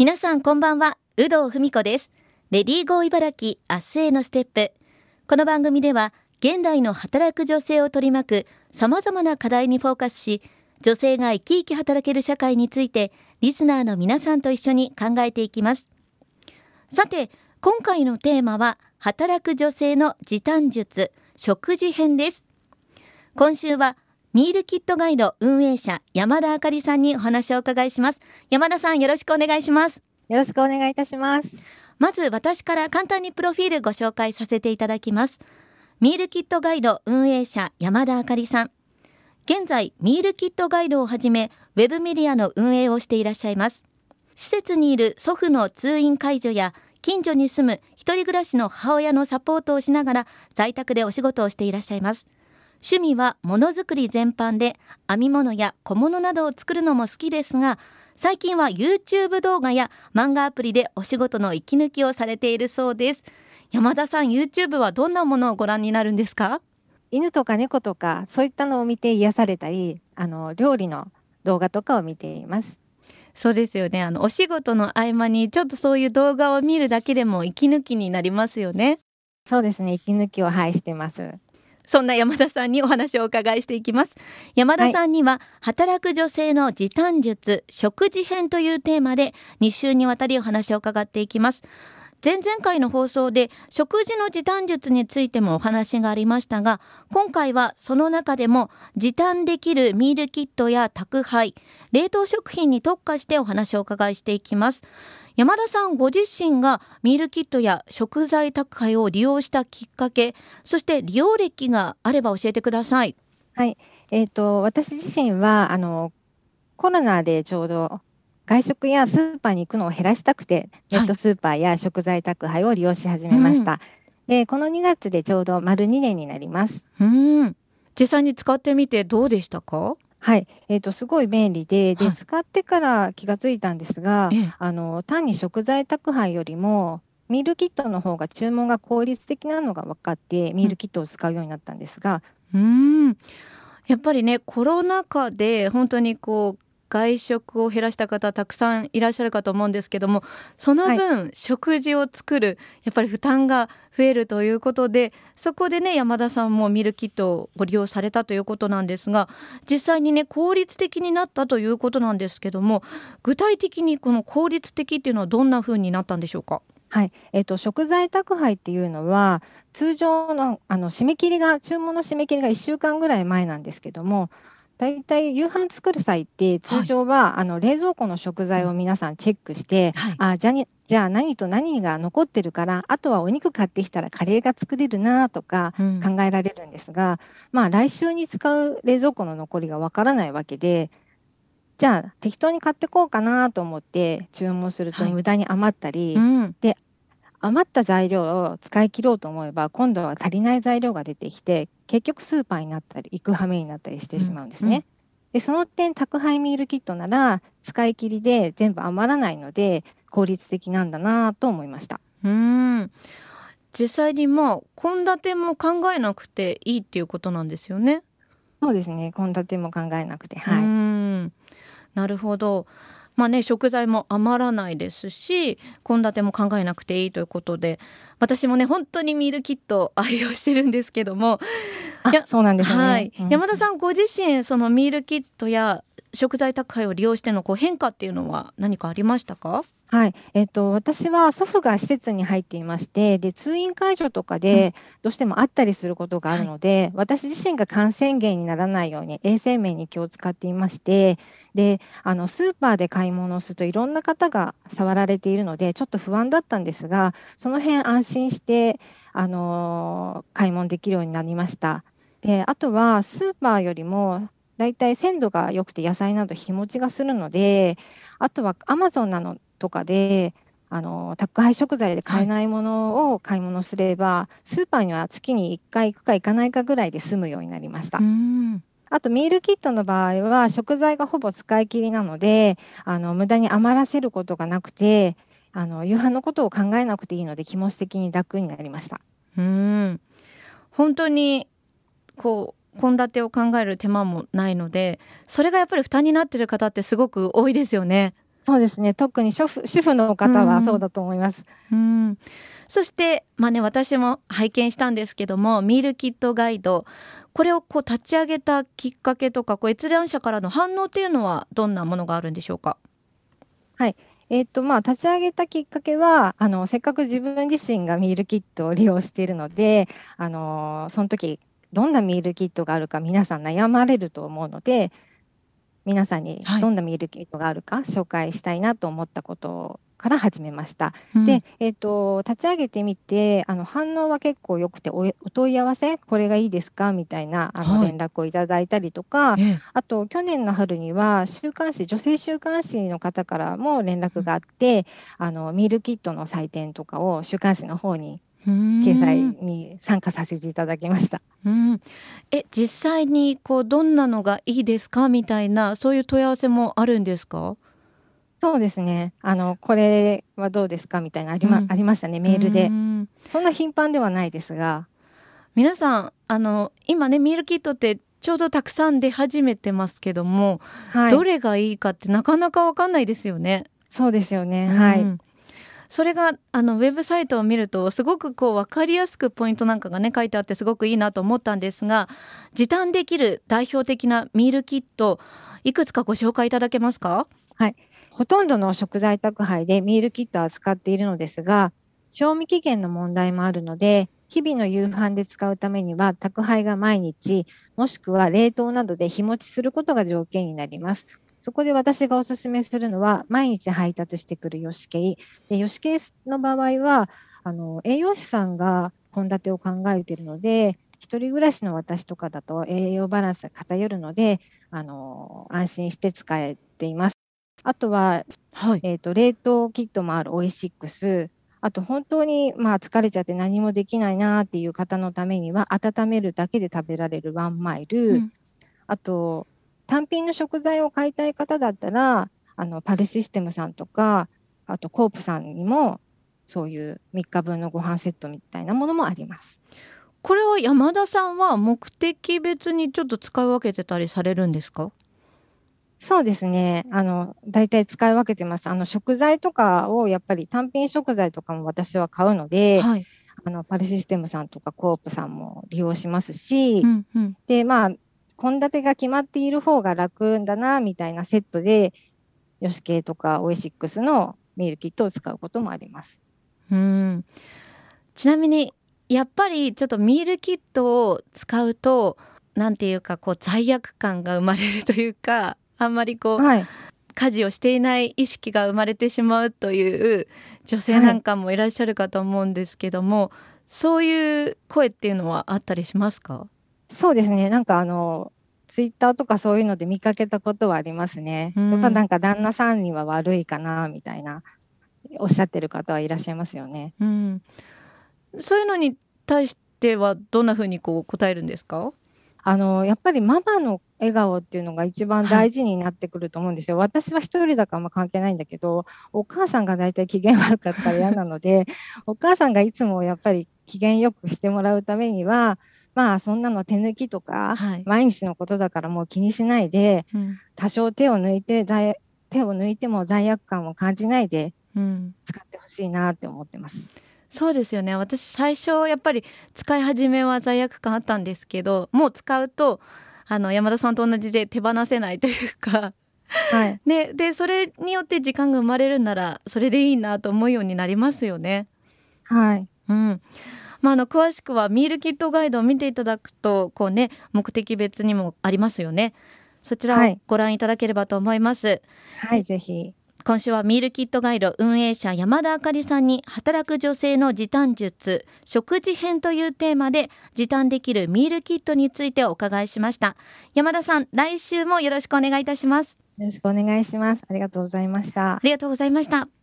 皆さんこんばんは。有働文子です。レディーゴー茨城明日へのステップ。この番組では現代の働く女性を取り巻く様々な課題にフォーカスし女性が生き生き働ける社会についてリスナーの皆さんと一緒に考えていきます。さて今回のテーマは働く女性の時短術食事編です。今週はミールキットガイド運営者山田あかりさんにお話をお伺いします。山田さんよろしくお願いします。よろしくお願いいたします。まず私から簡単にプロフィールご紹介させていただきます。ミールキットガイド運営者山田あかりさん。現在ミールキットガイドをはじめウェブメディアの運営をしていらっしゃいます。施設にいる祖父の通院介助や近所に住む一人暮らしの母親のサポートをしながら在宅でお仕事をしていらっしゃいます趣味はものづくり全般で編み物や小物などを作るのも好きですが最近は YouTube 動画や漫画アプリでお仕事の息抜きをされているそうです。山田さん YouTube はどんなものをご覧になるんですか？犬とか猫とかそういったのを見て癒されたりあの料理の動画とかを見ています。そうですよね。あのお仕事の合間にちょっとそういう動画を見るだけでも息抜きになりますよね。そうですね。息抜きをはいしてますそんな山田さんにお話をお伺いしていきます。山田さんには、はい、働く女性の時短術食事編というテーマで2週にわたりお話を伺っていきます前々回の放送で食事の時短術についてもお話がありましたが今回はその中でも時短できるミールキットや宅配冷凍食品に特化してお話をお伺いしていきます。山田さんご自身がミールキットや食材宅配を利用したきっかけそして利用歴があれば教えてください。はい、えーと、私自身はあのコロナでちょうど外食やスーパーに行くのを減らしたくて、ネットスーパーや食材宅配を利用し始めました。うん、でこの2月でちょうど丸2年になります。うん。実際に使ってみてどうでしたか？はい、えーと、すごい便利でで、使ってから気がついたんですが、あの単に食材宅配よりもミールキットの方が注文が効率的なのが分かってミールキットを使うようになったんですが、うん、やっぱりねコロナ禍で本当にこう外食を減らした方たくさんいらっしゃるかと思うんですけどもその分、はい、食事を作るやっぱり負担が増えるということでそこでね山田さんもミルキットをご利用されたということなんですが実際にね効率的になったということなんですけども具体的にこの効率的っていうのはどんな風になったんでしょうか？はい、えっ、ー、と食材宅配っていうのは通常のあの締め切りが注文の締め切りが1週間ぐらい前なんですけども大体夕飯作る際って通常は、はい、あの冷蔵庫の食材を皆さんチェックして、はい、あじゃじゃあ何と何が残ってるからあとはお肉買ってきたらカレーが作れるなとか考えられるんですが、うん、まあ来週に使う冷蔵庫の残りがわからないわけでじゃあ適当に買ってこうかなと思って注文すると無駄に余ったり、はいうん、で余った材料を使い切ろうと思えば今度は足りない材料が出てきて結局スーパーになったり行く羽目になったりしてしまうんですね。うんうん、でその点宅配ミールキットなら使い切りで全部余らないので効率的なんだなと思いました。うん実際にまあ献立も考えなくていいっていうことなんですよね。そうですね献立も考えなくてはいなるほどまあね、食材も余らないですし献立も考えなくていいということで私もね本当にミールキット愛用してるんですけどもそうなんですね、はい、うん、山田さんご自身そのミールキットや食材宅配を利用してのこう変化っていうのは何かありましたか？はい、えっと、私は祖父が施設に入っていましてで通院介助とかでどうしてもあったりすることがあるので、うん、私自身が感染源にならないように衛生面に気を使っていましてであのスーパーで買い物をするといろんな方が触られているのでちょっと不安だったんですがその辺安心してあの買い物できるようになりました。であとはスーパーよりもだいたい鮮度が良くて野菜など日持ちがするのであとはアマゾンなのとかであの宅配食材で買えないものを買い物すれば、はい、スーパーには月に1回行くか行かないかぐらいで済むようになりました。あとミールキットの場合は食材がほぼ使い切りなのであの無駄に余らせることがなくてあの夕飯のことを考えなくていいので気持ち的に楽になりました。うん本当にこう献立を考える手間もないのでそれがやっぱり負担になってる方ってすごく多いですよね。そうですね。特に主婦主婦の方はそうだと思います。うん、うんそしてまあね私も拝見したんですけどもミールキットガイド。これをこう立ち上げたきっかけとかこう閲覧者からの反応っていうのはどんなものがあるんでしょうか？はい。えーとまあ、立ち上げたきっかけはあのせっかく自分自身がミールキットを利用しているのであのその時どんなミールキットがあるか皆さん悩まれると思うので皆さんにどんなミールキットがあるか紹介したいなと思ったことから始めました。うん、で、えーと、立ち上げてみてあの反応は結構良くてお問い合わせこれがいいですか？みたいなあの連絡をいただいたりとか、はい、あと去年の春には週刊誌女性週刊誌の方からも連絡があって、うん、あのミールキットの採点とかを週刊誌の方に掲載に参加させていただきました。うん、え実際にこうどんなのがいいですかみたいなそういう問い合わせもあるんですか？そうですね。あの、これはどうですかみたいなありま、うん、ありましたね、メールで。そんな頻繁ではないですが。皆さん、あの、今ね、ミールキットってちょうどたくさん出始めてますけども、はい、どれがいいかってなかなかわかんないですよね。そうですよね。はい。それがあのウェブサイトを見るとすごくこう分かりやすくポイントなんかがね書いてあってすごくいいなと思ったんですが時短できる代表的なミールキットいくつかご紹介いただけますか？はいほとんどの食材宅配でミールキットを扱っているのですが、賞味期限の問題もあるので、日々の夕飯で使うためには宅配が毎日、もしくは冷凍などで日持ちすることが条件になります。そこで私がおすすめするのは、毎日配達してくる吉系。で吉系の場合は、あの栄養士さんが献立を考えているので、一人暮らしの私とかだと栄養バランスが偏るので、あの安心して使えています。あとは、はい、えーと、冷凍キットもあるオイシックス、あと本当にまあ疲れちゃって何もできないなっていう方のためには温めるだけで食べられるワンマイル、うん、あと単品の食材を買いたい方だったらあのパルシステムさんとかあとコープさんにもそういう3日分のご飯セットみたいなものもあります。これは山田さんは目的別にちょっと使い分けてたりされるんですか？そうですね。あの、大体使い分けてます。あの、食材とかをやっぱり単品食材とかも私は買うので、はい、あの、パルシステムさんとかコープさんも利用しますし、うんうん、で、まあ、献立が決まっている方が楽だな、みたいなセットで、ヨシ系とかオイシックスのミールキットを使うこともあります。うん。ちなみに、やっぱりちょっとミールキットを使うと、なんていうかこう罪悪感が生まれるというかあんまりこう、はい、家事をしていない意識が生まれてしまうという女性なんかもいらっしゃるかと思うんですけども、はい、そういう声っていうのはあったりしますか？そうですねなんかあのツイッターとかそういうので見かけたことはありますね。やっぱなんか旦那さんには悪いかなみたいなおっしゃってる方はいらっしゃいますよね。うん、そういうのに対してはどんなふうにこう答えるんですか？あのやっぱりママの笑顔っていうのが一番大事になってくると思うんですよ。はい、私は一人だからあんま関係ないんだけど、お母さんが大体機嫌悪かったら嫌なので、お母さんがいつもやっぱり機嫌よくしてもらうためには、まあそんなの手抜きとか、はい、毎日のことだからもう気にしないで、うん、多少手を抜いて手を抜いても罪悪感を感じないで使ってほしいなって思ってます。うんそうですよね。私最初やっぱり使い始めは罪悪感あったんですけどもう使うとあの山田さんと同じで手放せないというか。はい、ね、でそれによって時間が生まれるならそれでいいなと思うようになりますよね。はい、うんまあ、あの詳しくはミールキットガイドを見ていただくとこう、ね、目的別にもありますよね。そちらをご覧いただければと思います。はい、はい、ぜひ。今週はミールキットガイド運営者山田あかりさんに働く女性の時短術食事編というテーマで時短できるミールキットについてお伺いしました。山田さん来週もよろしくお願いいたします。よろしくお願いします。ありがとうございました。ありがとうございました